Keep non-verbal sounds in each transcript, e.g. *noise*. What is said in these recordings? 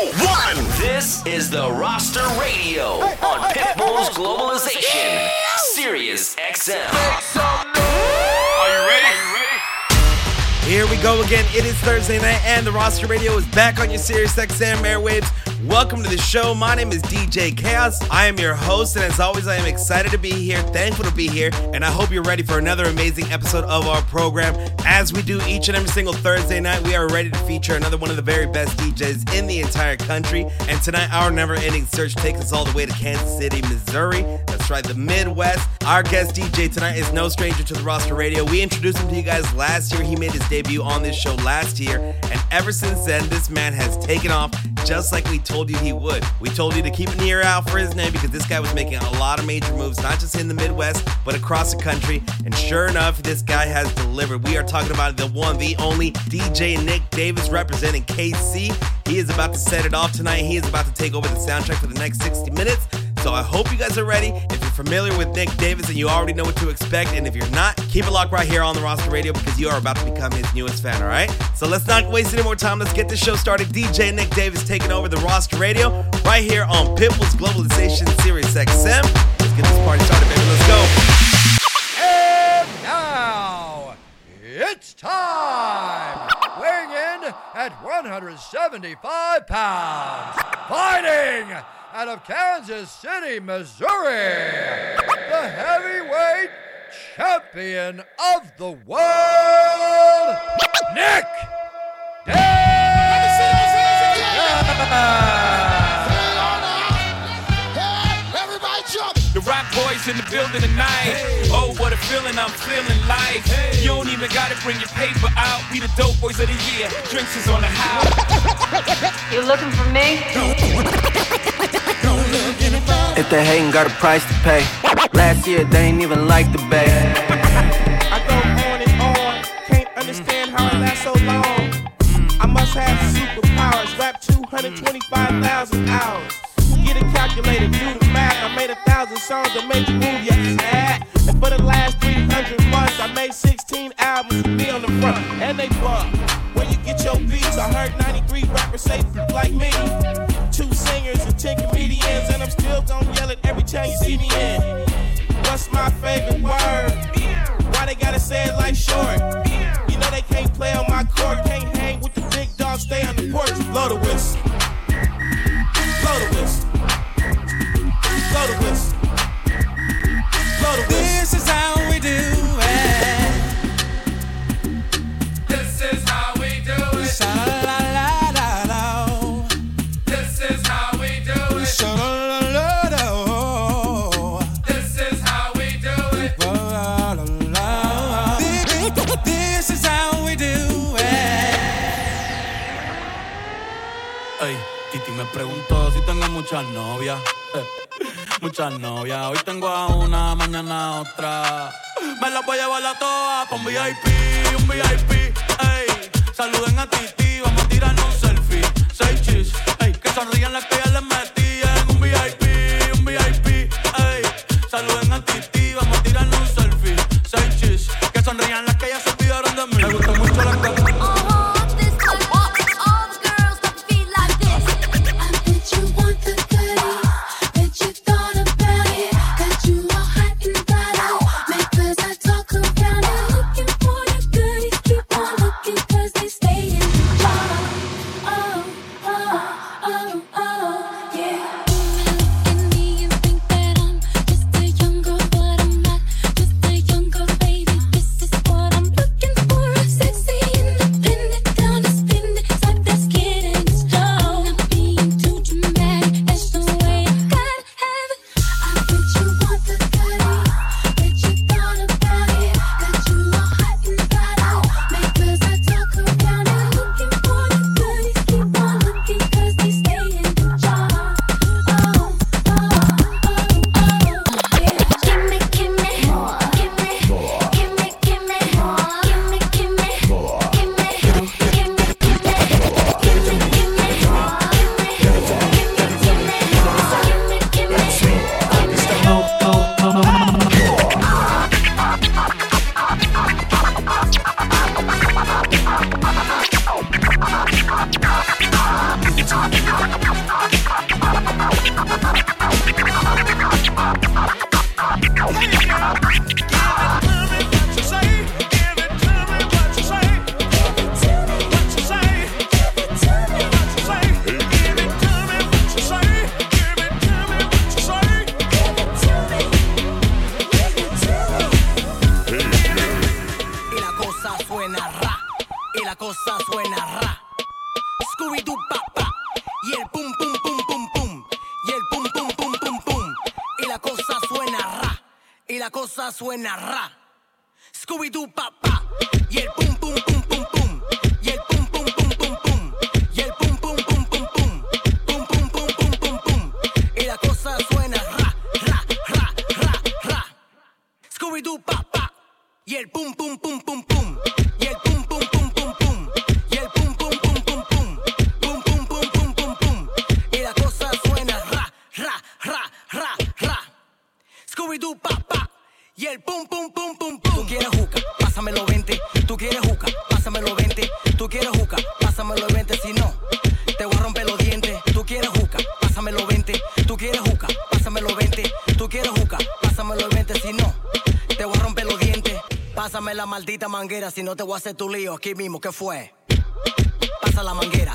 one. This is the Roster Radio on Pitbull's Globalization, Sirius XM. Are you ready? Here we go again. It is Thursday night, and the roster radio is back on your Sirius XM airwaves. Welcome to the show. My name is DJ Chaos. I am your host, and as always, I am excited to be here, thankful to be here, and I hope you're ready for another amazing episode of our program. As we do each and every single Thursday night, we are ready to feature another one of the very best DJs in the entire country. And tonight, our never ending search takes us all the way to Kansas City, Missouri. That's right, the Midwest. Our guest DJ tonight is no stranger to the roster radio. We introduced him to you guys last year. He made his debut on this show last year, and ever since then, this man has taken off just like we told you he would. We told you to keep an ear out for his name because this guy was making a lot of major moves, not just in the Midwest, but across the country. And sure enough, this guy has delivered. We are talking about the one, the only DJ Nick Davis representing KC. He is about to set it off tonight. He is about to take over the soundtrack for the next 60 minutes. So I hope you guys are ready. If you're familiar with Nick Davis and you already know what to expect, and if you're not, keep it locked right here on the roster radio because you are about to become his newest fan, all right? So let's not waste any more time. Let's get this show started. DJ Nick Davis taking over the roster radio right here on Pitbull's Globalization Sirius XM. Let's get this party started, baby. Let's go. And now it's time. Weighing in at 175 pounds, fighting out of Kansas City, Missouri, the heavyweight champion of the world, Nick The rock boys in the building tonight. Oh, what a feeling I'm feeling like. You don't even gotta bring your paper out. We the dope boys of the year. Drinks is on the house. You looking for me? *laughs* They hating, got a price to pay. Last year they ain't even like the bay. I go on and on, can't understand how it lasts so long. I must have superpowers, rap 225,000 hours. Get a calculator, do the math. I made a thousand songs that made you move your ass. And for the last 300 months, I made 16 albums with me on the front, and they bump. Where you get your beats? I heard 93 rappers say like me. I'm still gonna yell it every time you see me in. What's my favorite word? Why they gotta say it like short? You know they can't play on my court, can't hang with the big dogs, stay on the porch. Blow the whistle. Muchas novias. *laughs* Muchas novias. Hoy tengo a una, mañana otra. Me las voy a llevar a todas pa' un VIP, un VIP. Ey, saluden a Titi, vamos a tirarnos un selfie. Seis chis, ey, que sonrían las que ya les metí en un VIP, un VIP. Ey, saluden a Titi, voy a hacer tu lío aquí mismo, ¿qué fue? Pasa la manguera.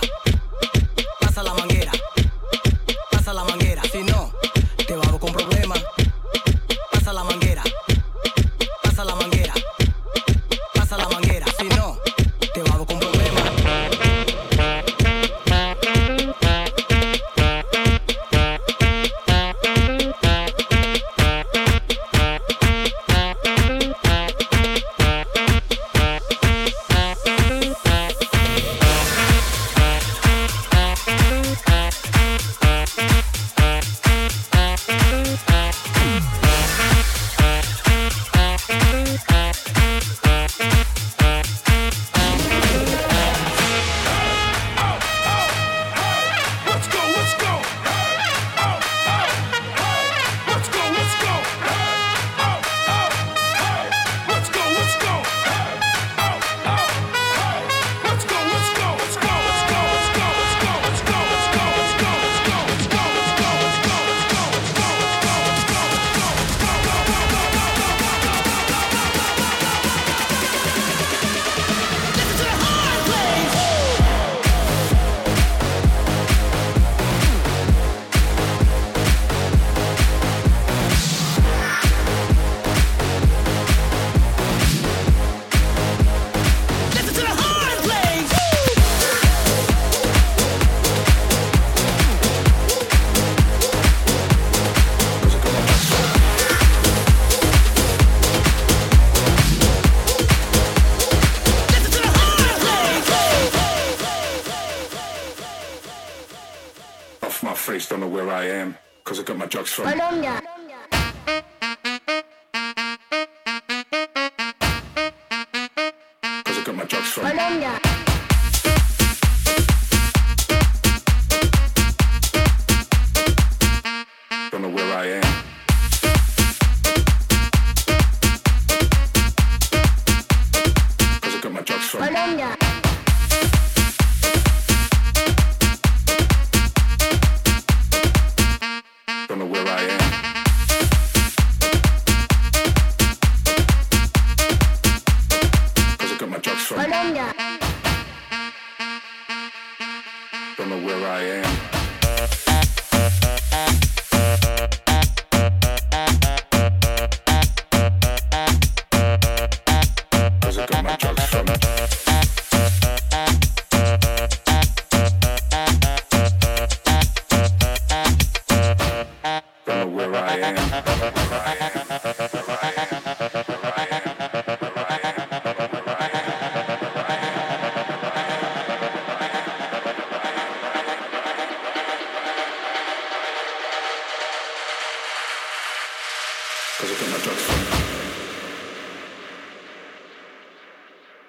我懂的。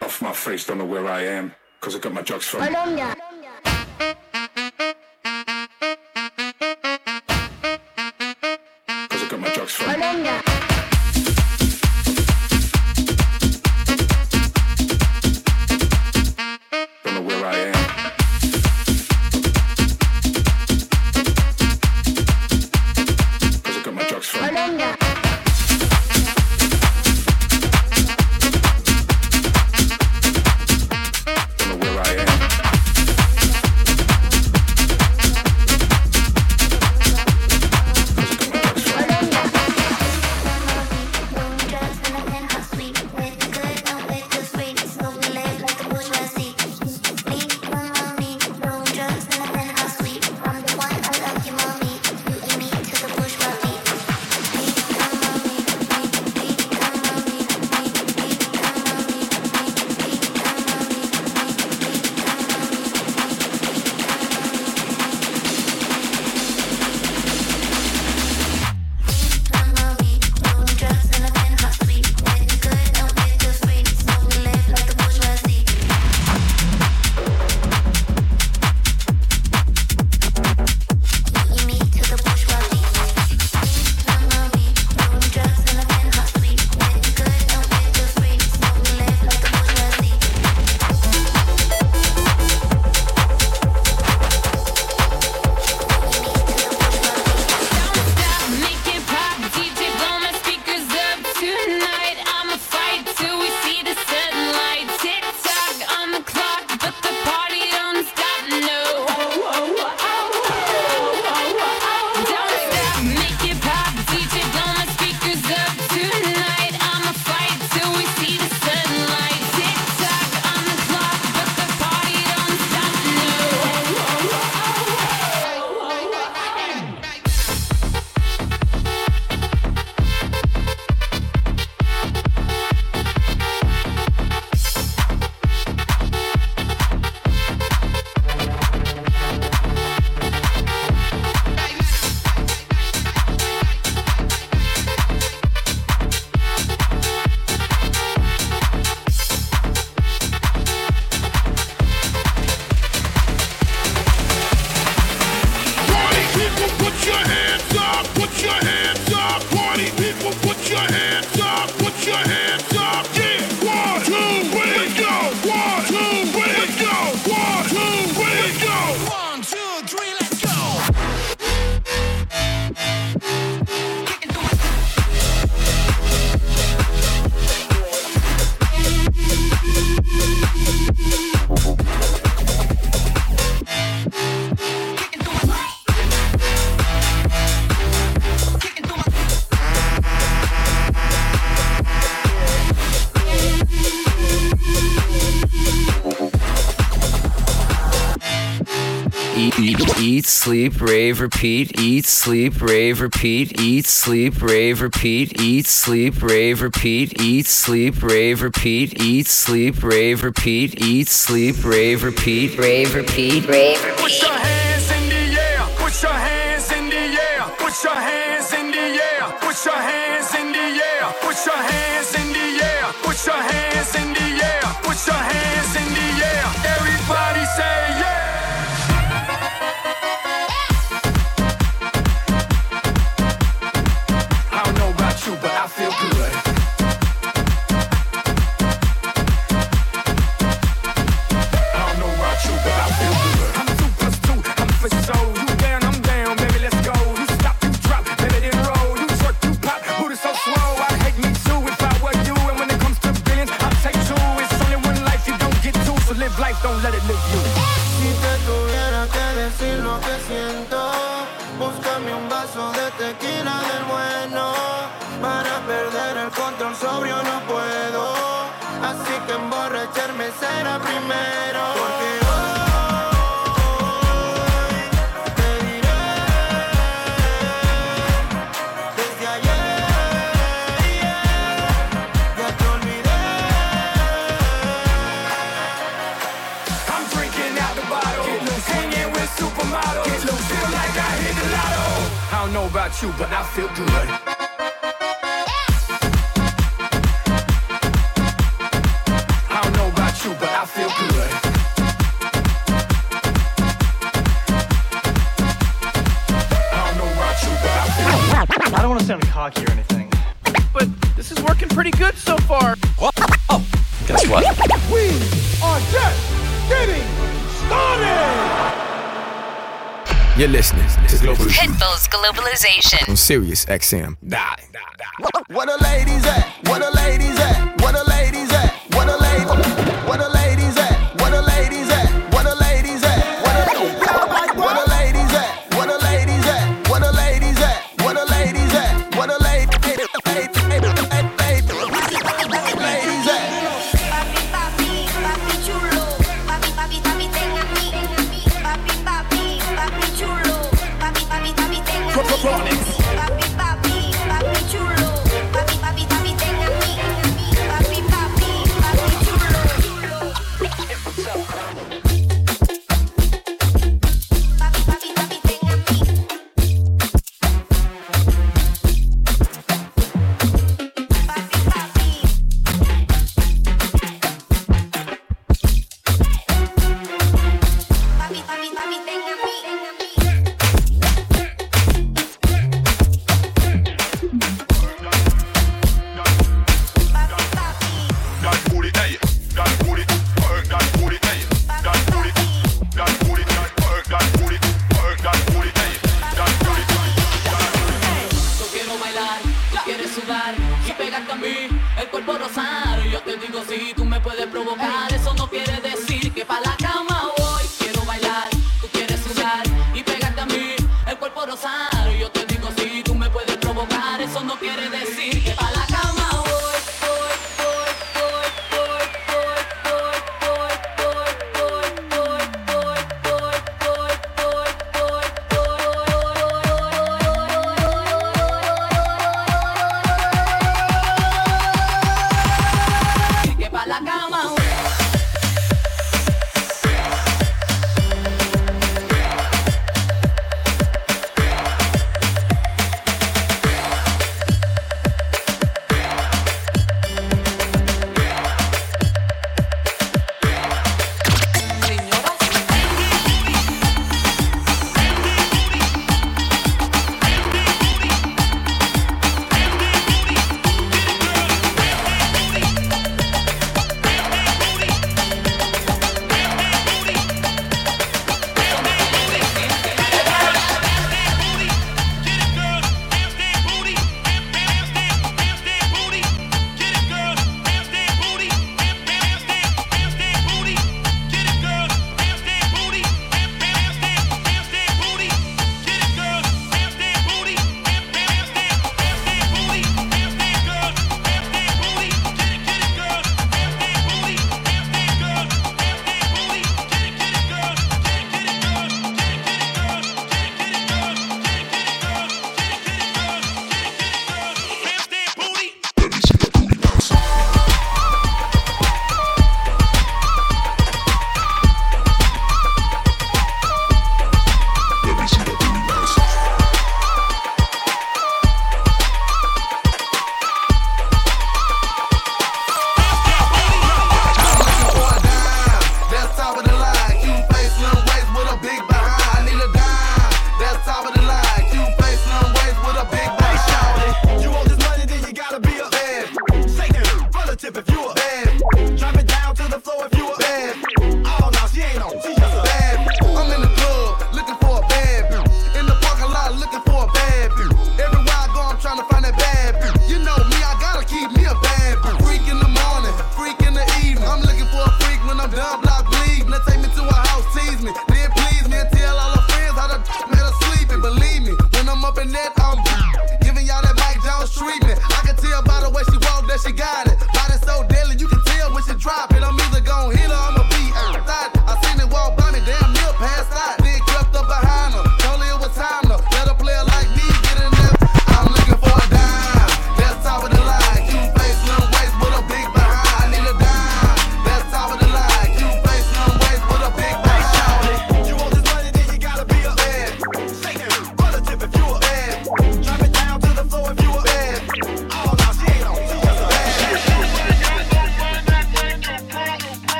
Off my face, don't know where I am, cause I got my drugs from. Colombia. sleep, rave, repeat, eat, sleep, rave, repeat, eat, sleep, rave, repeat, eat, sleep, rave, repeat, eat, sleep, rave, repeat, eat, sleep, rave, repeat, eat, sleep, rave, repeat, rave, repeat, rave, repeat. globalization. On Sirius XM. Nah.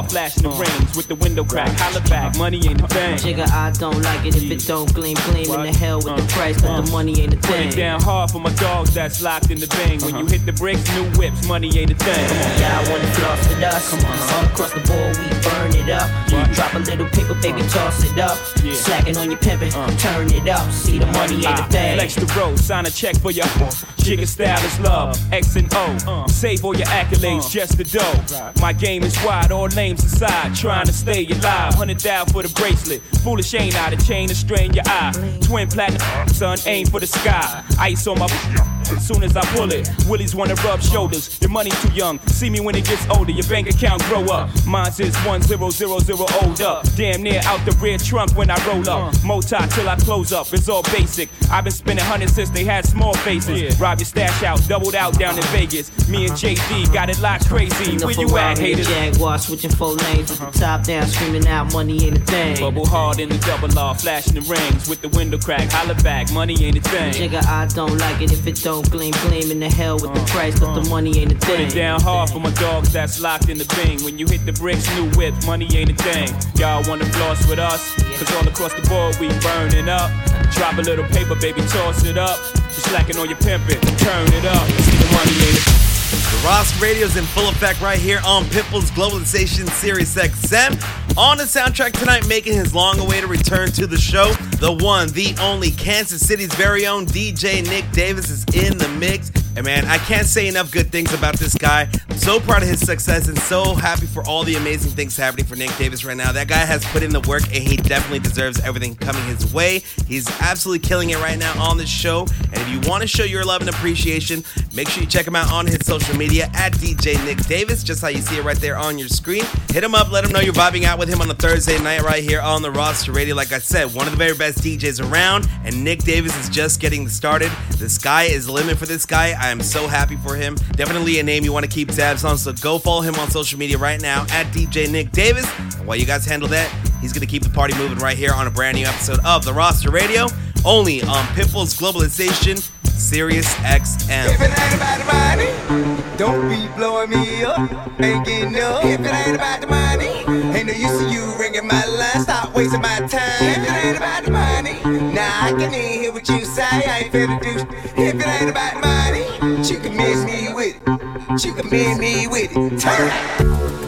In the flashing the rings with the window crack. Holla back, money ain't a thing. Jigga, I don't like it if it don't gleam, gleam in the hell with the uh, price, but the uh. money ain't a Put thing. it down hard for my dogs that's locked in the bang. When you uh-huh. hit the bricks, new whips, money ain't a thing. Y'all wanna floss with us? Come on, all across the board, we burn it up. Drop a little paper, baby, uh. toss it up. Slacking on your pimpin', turn it up. See the money ain't a Ah, thing. Flex the road, sign a check for your jigger style is love. X and O, uh. save all your accolades, uh. just the dough. My game is wide, all names aside, trying to stay alive. Hundred down for the bracelet, foolish ain't out of chain to strain your eye. Twin platinum, son, aim for the sky. Ice on my as soon as I pull it. Willies wanna rub shoulders. Your money too young. See me when it gets older. Your bank account grow up. Mine's is one zero zero zero old up. Damn near out the rear trunk when I roll up. Uh. Mota till I close up. It's all basic. I've been spending hundreds since they had small faces. Rob your stash out, doubled out down in Vegas. Me and JD got it locked crazy. Where you at, Ferrari, a haters? Jaguar, switching four lanes with the top down, screaming out money ain't a thing. Bubble hard in the double R, flashing the rings with the window crack. Holla back, money ain't a thing. Nigga, I don't like it if it don't gleam, gleam in the hell with the price, but the money ain't a Put it down hard for my dogs that's locked in the bing. When you hit the bricks, new whip, money ain't a thing. Y'all wanna floss with us? Cause all across the board we burning up. Drop a little paper, baby, toss it up. You slacking on your pimpin', turn it up. See the money ain't a The Roster Radio's in full effect right here on Pitbull's Globalization Sirius XM. On the soundtrack tonight, making his long-awaited return to the show, the one, the only Kansas City's very own DJ Nick Davis is in the mix. And man, I can't say enough good things about this guy. I'm So proud of his success and so happy for all the amazing things happening for Nick Davis right now. That guy has put in the work and he definitely deserves everything coming his way. He's absolutely killing it right now on this show. And if you want to show your love and appreciation, make sure you check him out on his social media at DJ Nick Davis, just how you see it right there on your screen. Hit him up, let him know you're vibing out with him on a Thursday night right here on the roster radio. Like I said, one of the very best DJs around, and Nick Davis is just getting started. The sky is the limit for this guy. I am so happy for him. Definitely a name you want to keep tabs on, so go follow him on social media right now at DJ Nick Davis. And while you guys handle that, he's going to keep the party moving right here on a brand new episode of the roster radio, only on Pitbull's Globalization, Sirius XM. If it ain't about the money, don't be blowing me up. Ain't getting up. If it ain't about the money, ain't no use in you ringing my line. Stop wasting my time. If it ain't about the money, now I can hear what you say. I ain't finna do. If it ain't about the money, you can miss me with it. You can miss me with it. Turn.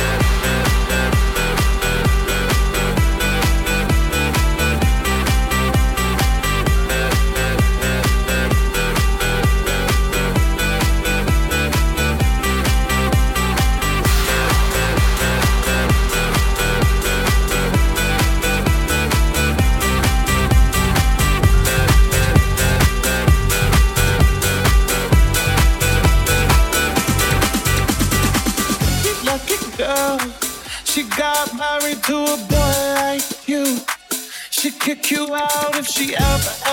The ever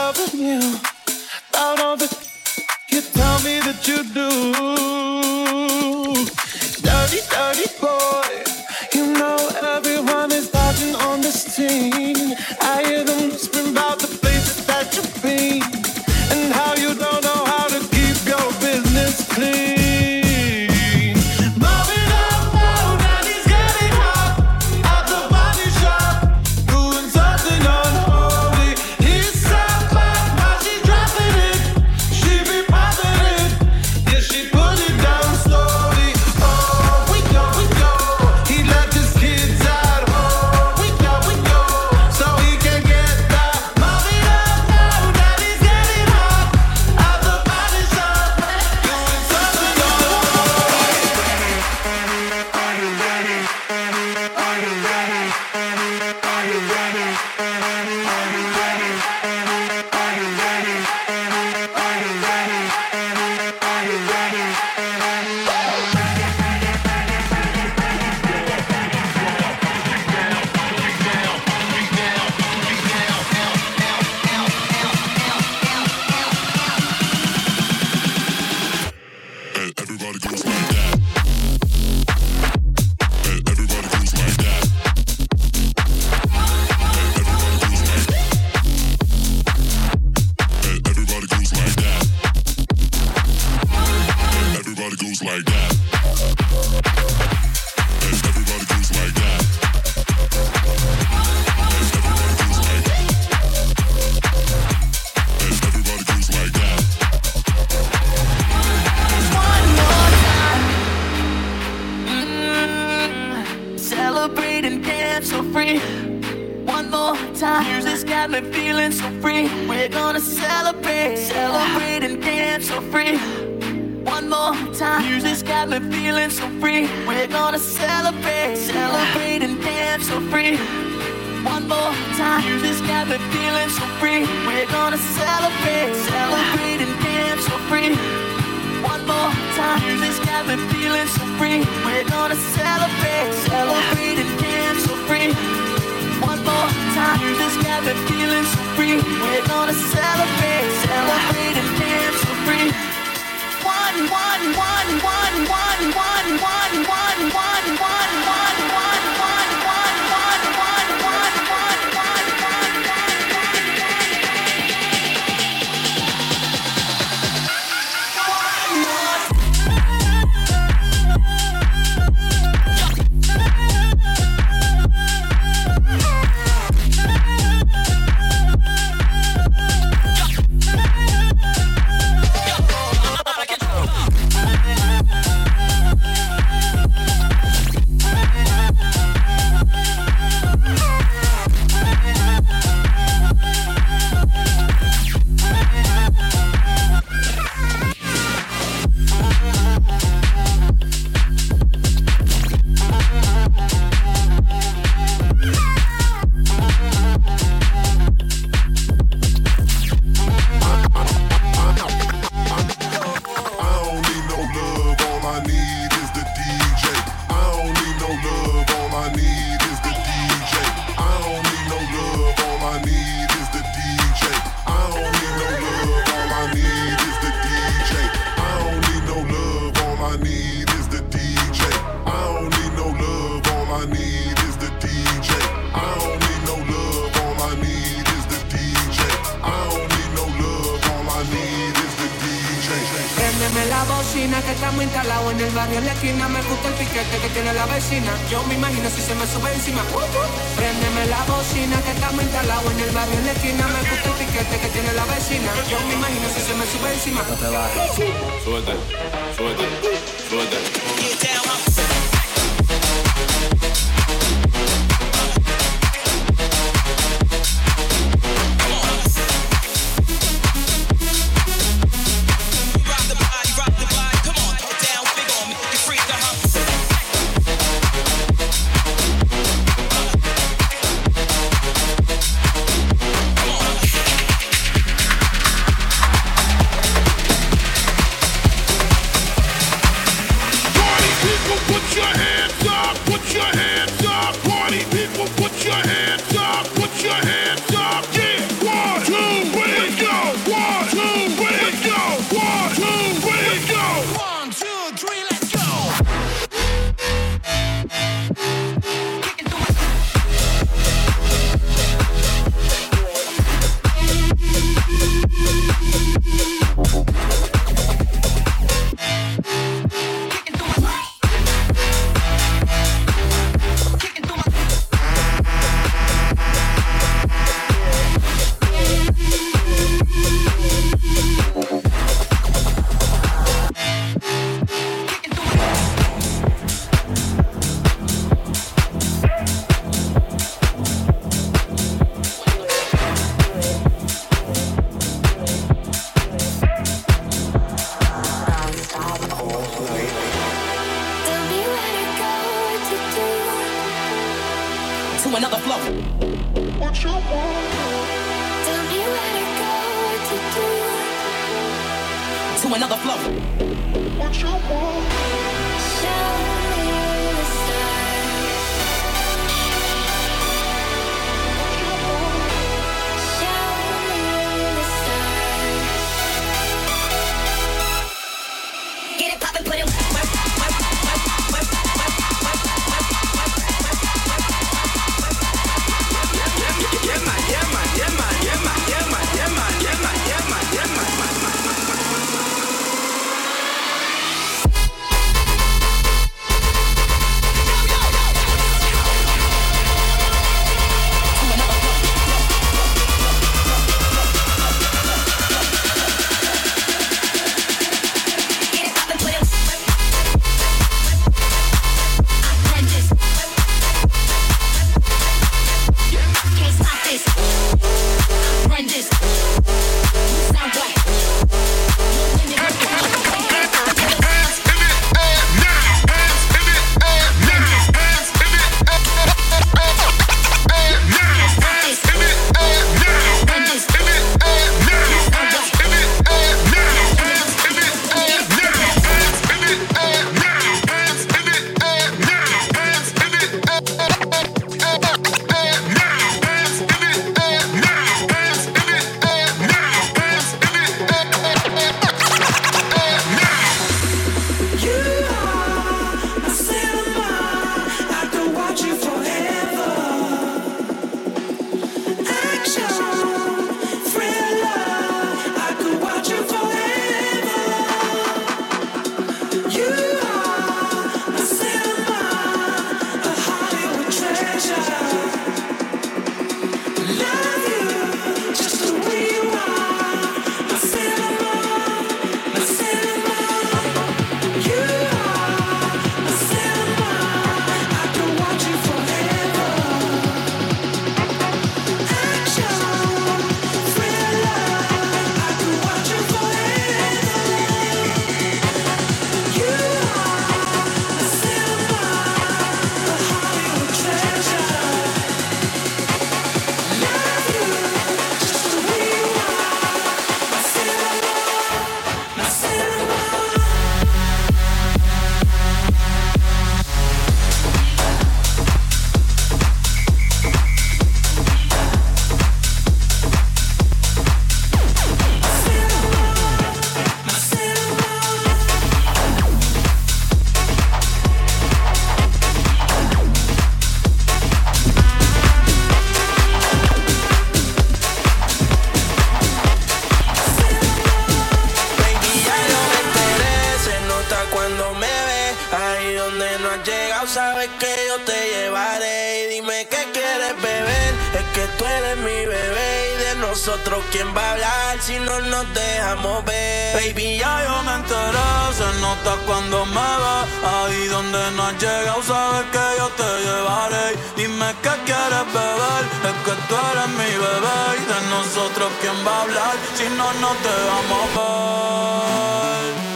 nosotros quién va a hablar si no nos dejamos ver. Baby, ya yo me enteré, se nota cuando me va. Ahí donde no has llegado, sabes que yo te llevaré. Dime qué quieres beber, es que tú eres mi bebé. Y de nosotros quién va a hablar si no nos dejamos ver.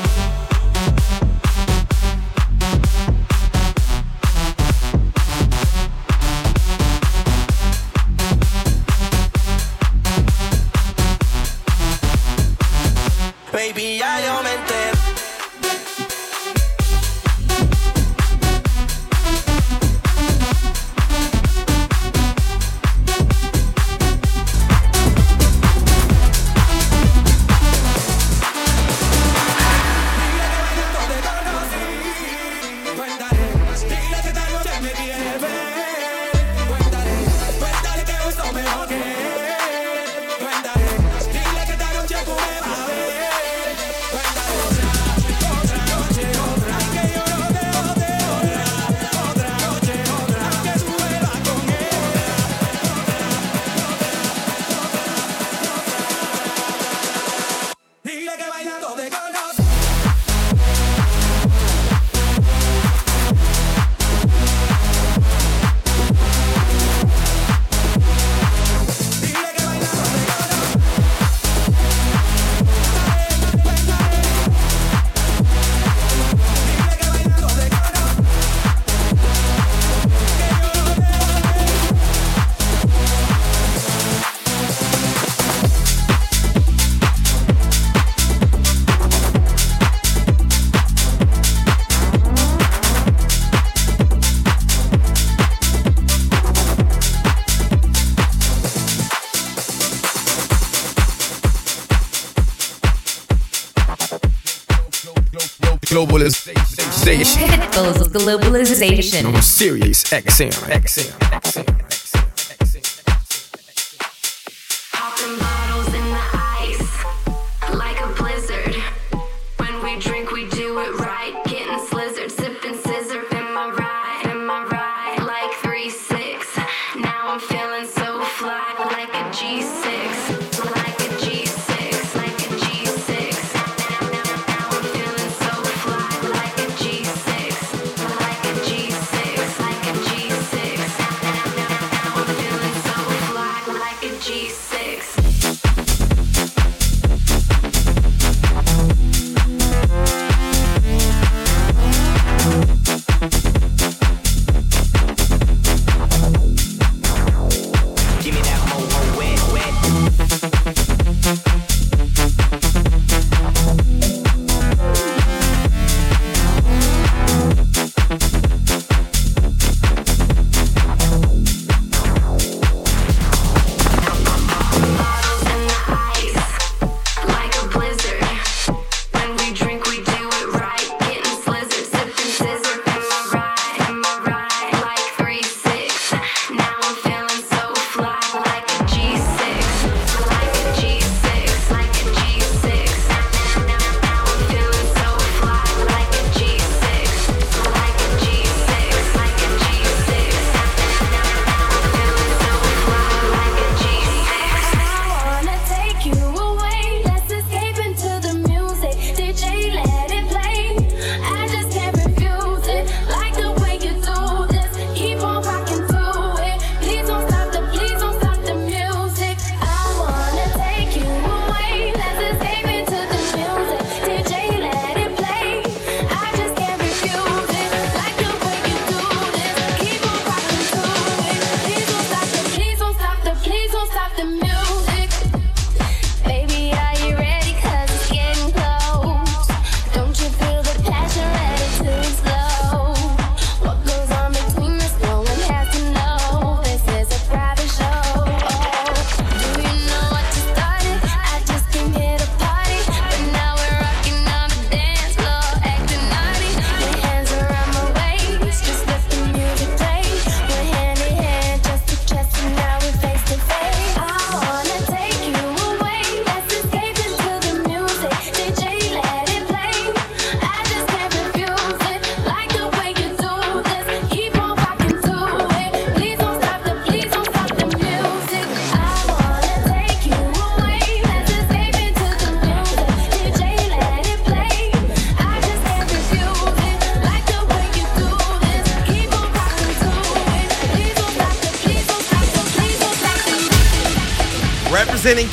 globalization. On Sirius XM. XM.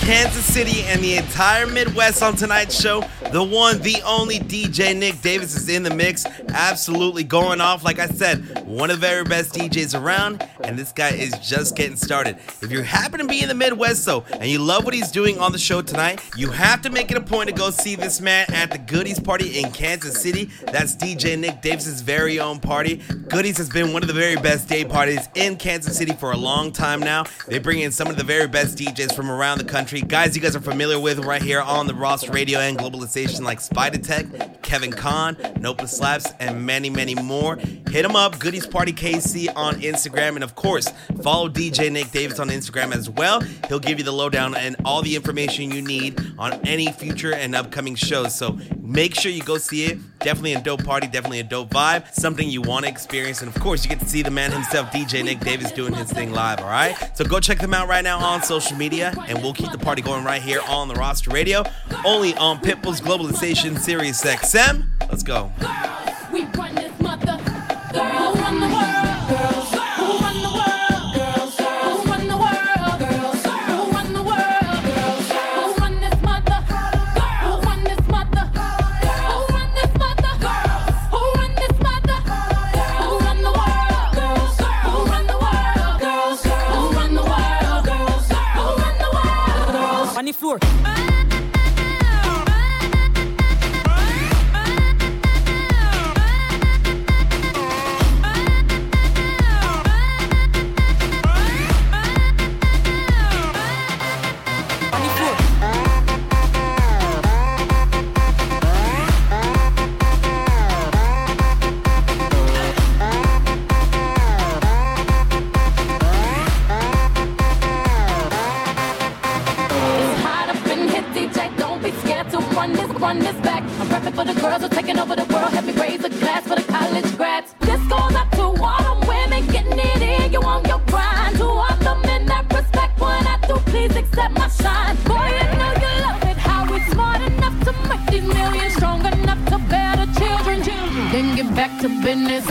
Kansas City and the entire Midwest on tonight's show, the one, the only DJ Nick Davis is in the mix. Absolutely going off. Like I said, one of the very best DJs around, and this guy is just getting started. If you happen to be in the Midwest, though, and you love what he's doing on the show tonight, you have to make it a point to go see this man at the Goodies Party in Kansas City. That's DJ Nick Davis's very own party. Goodies has been one of the very best day parties in Kansas City for a long time now. They bring in some of the very best DJs from around the country. Guys you guys are familiar with right here on the Roster radio and globalization like Spy Detect, Kevin Kahn, Nopa Slaps, and many, many more. Hit them up, Goodies Party KC on Instagram. And of course, follow DJ Nick Davis on Instagram as well. He'll give you the lowdown and all the information you need on any future and upcoming shows. So make sure you go see it. Definitely a dope party, definitely a dope vibe, something you want to experience. And of course, you get to see the man himself, DJ Nick Davis, doing his thing live, all right? So go check them out right now on social media, and we'll keep the party going right here on the roster radio, only on Pitbull's Globalization Sirius XM. Let's go. Run this, back. I'm prepping for the girls who are taking over the world. Help me raise a glass for the college grads. This goes up to all them women getting it in. You on your grind. To all the men that respect what I do, please accept my shine. Boy, you know you love it. How we smart enough to make these millions strong enough to bear the children. Then get back to business.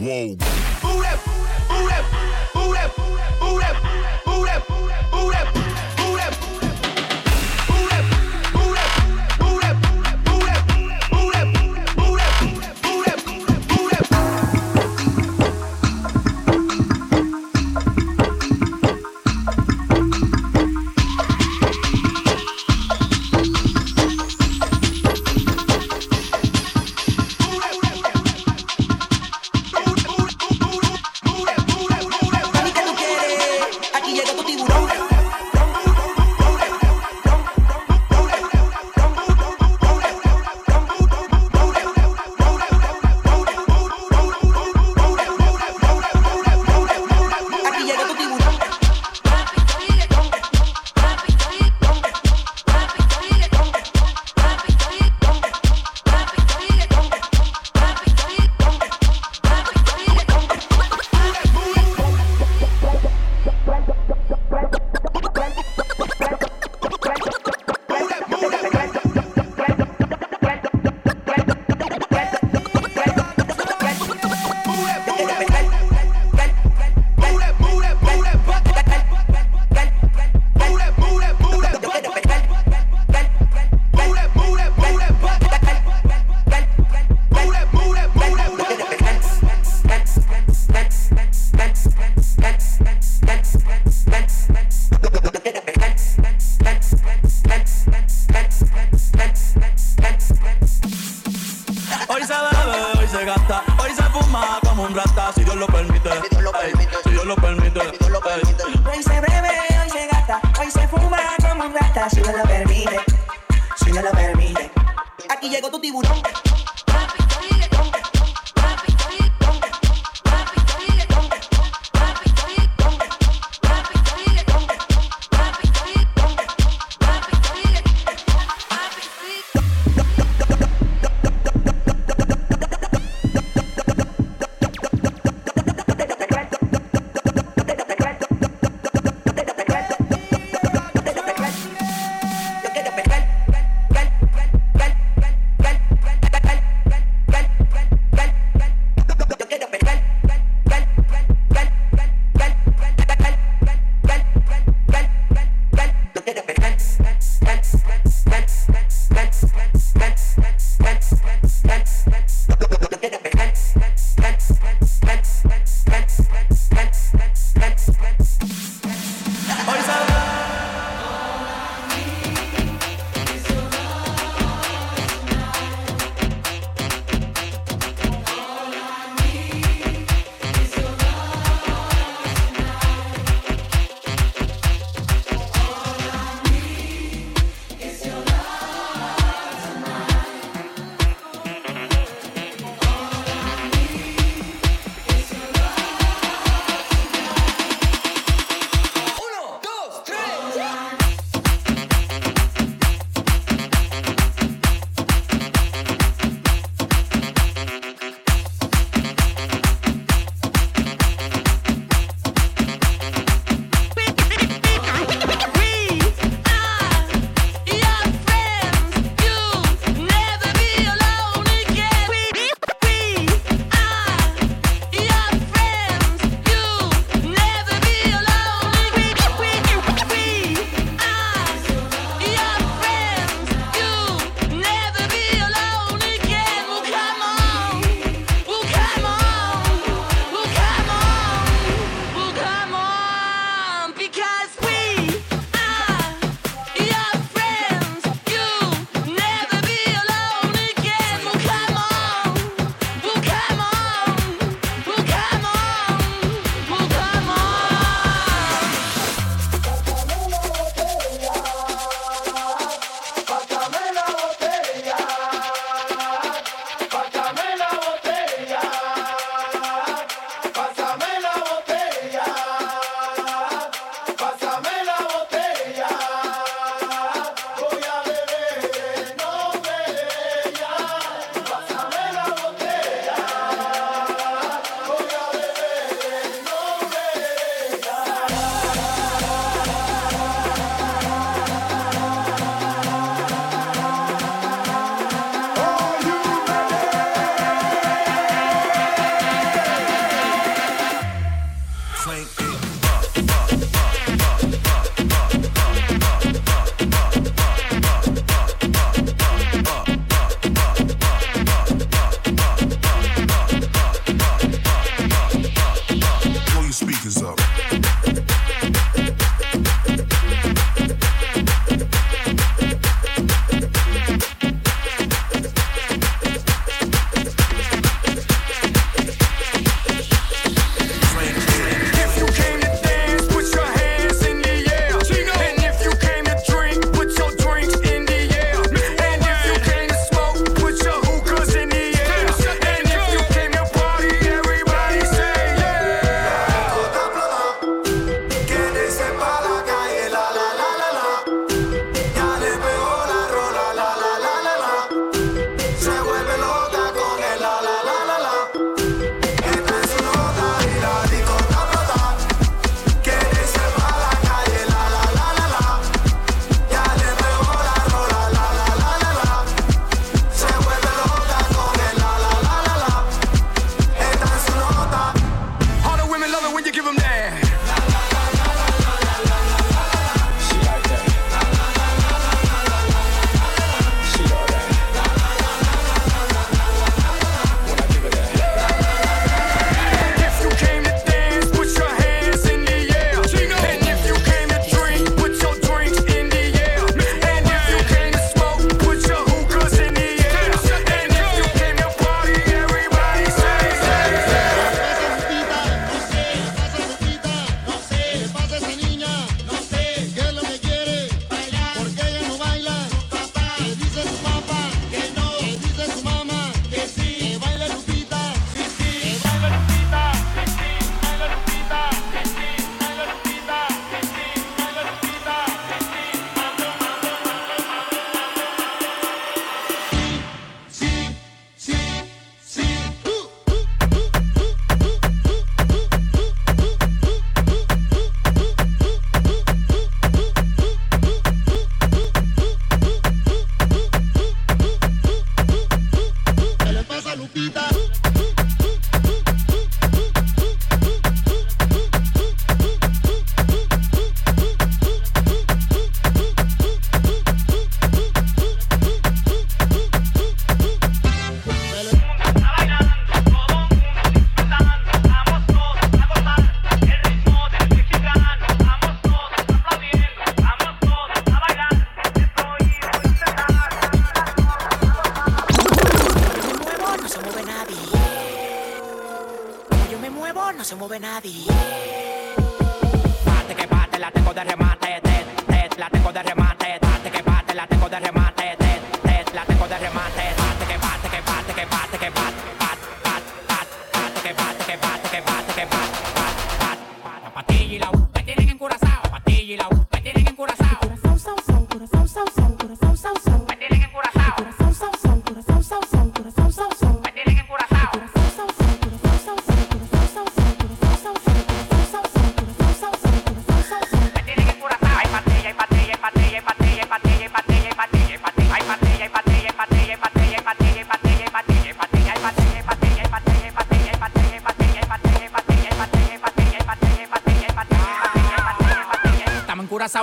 Whoa. Aquí llegó tu tiburón.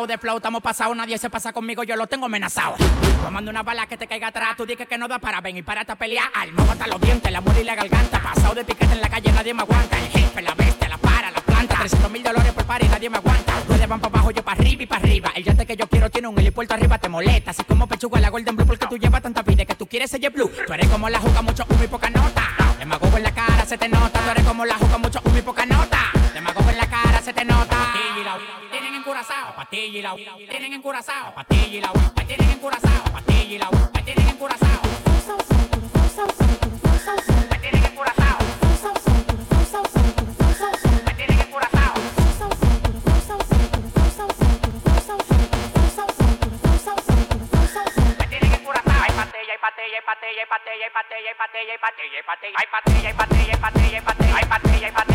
De flow, estamos pasados, nadie se pasa conmigo, yo lo tengo amenazado. Tomando una bala que te caiga atrás, tú dices que no da para ven y para a pelear. Al hasta los dientes, la muela y la garganta. Pasado de piquete en la calle, nadie me aguanta. El jefe, la bestia, la para, la planta. 300 mil dólares por par nadie me aguanta. Ustedes van para abajo, yo para arriba y para arriba. El yate que yo quiero tiene un helipuerto arriba, te molesta. Así como pechuga la Golden Blue, porque tú llevas tanta vida que tú quieres ser blue. Tú eres como la juca, mucho humo y poca nota. Demagogo en la cara, se te nota. Tú eres Patilla y la tienen encurazado. Patilla y la tienen encurazado. Patilla y la tienen encurazado. Me tienen encurazado. Me tienen encurazado. Me tienen encurazado. Hay patella, hay patella, hay patella, hay patella, hay patella, hay patella, hay patella, hay patella, hay patella, hay patella, hay patella, hay patella, hay patella, hay patella,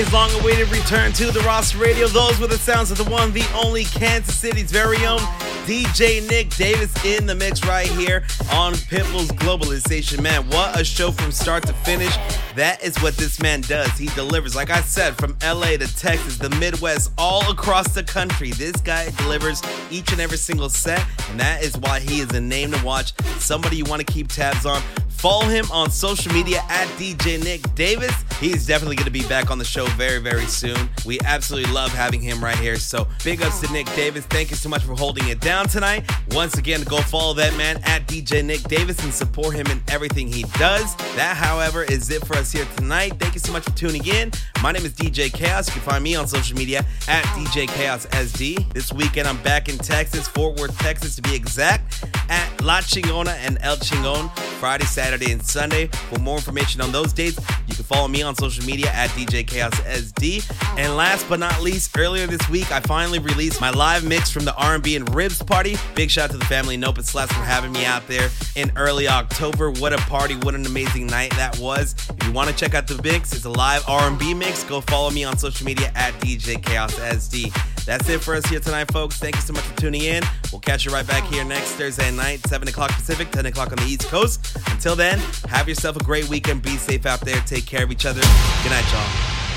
his long awaited return to the Roster radio, those were the sounds of the one, the only Kansas City's very own DJ Nick Davis in the mix right here on Pitbull's Globalization. Man, what a show from start to finish. That is what this man does. He delivers, like I said, from LA to Texas, the Midwest, all across the country. This guy delivers each and every single set, and that is why he is a name to watch, somebody you want to keep tabs on. Follow him on social media at DJ Nick Davis. He's definitely going to be back on the show very, very soon. We absolutely love having him right here. So big ups to Nick Davis. Thank you so much for holding it down tonight. Once again, go follow that man at DJ Nick Davis and support him in everything he does. That, however, is it for us here tonight. Thank you so much for tuning in. My name is DJ Chaos. You can find me on social media at DJ Chaos SD. This weekend, I'm back in Texas, Fort Worth, Texas to be exact, at La Chingona and El Chingon, Friday, Saturday, and Sunday. For more information on those dates, you can follow me on social media at DJ Chaos SD. And last but not least, earlier this week, I finally released my live mix from the R&B and Ribs party. Big shout out to the family Nope and Slaps for having me out there in early October. What a party! What an amazing night that was. If you want to check out the mix, it's a live R&B mix. Go follow me on social media at DJ Chaos SD. That's it for us here tonight, folks. Thank you so much for tuning in. We'll catch you right back here next Thursday night, 7 o'clock Pacific, 10 o'clock on the East Coast. Until then, have yourself a great weekend. Be safe out there. Take care of each other. Good night, y'all.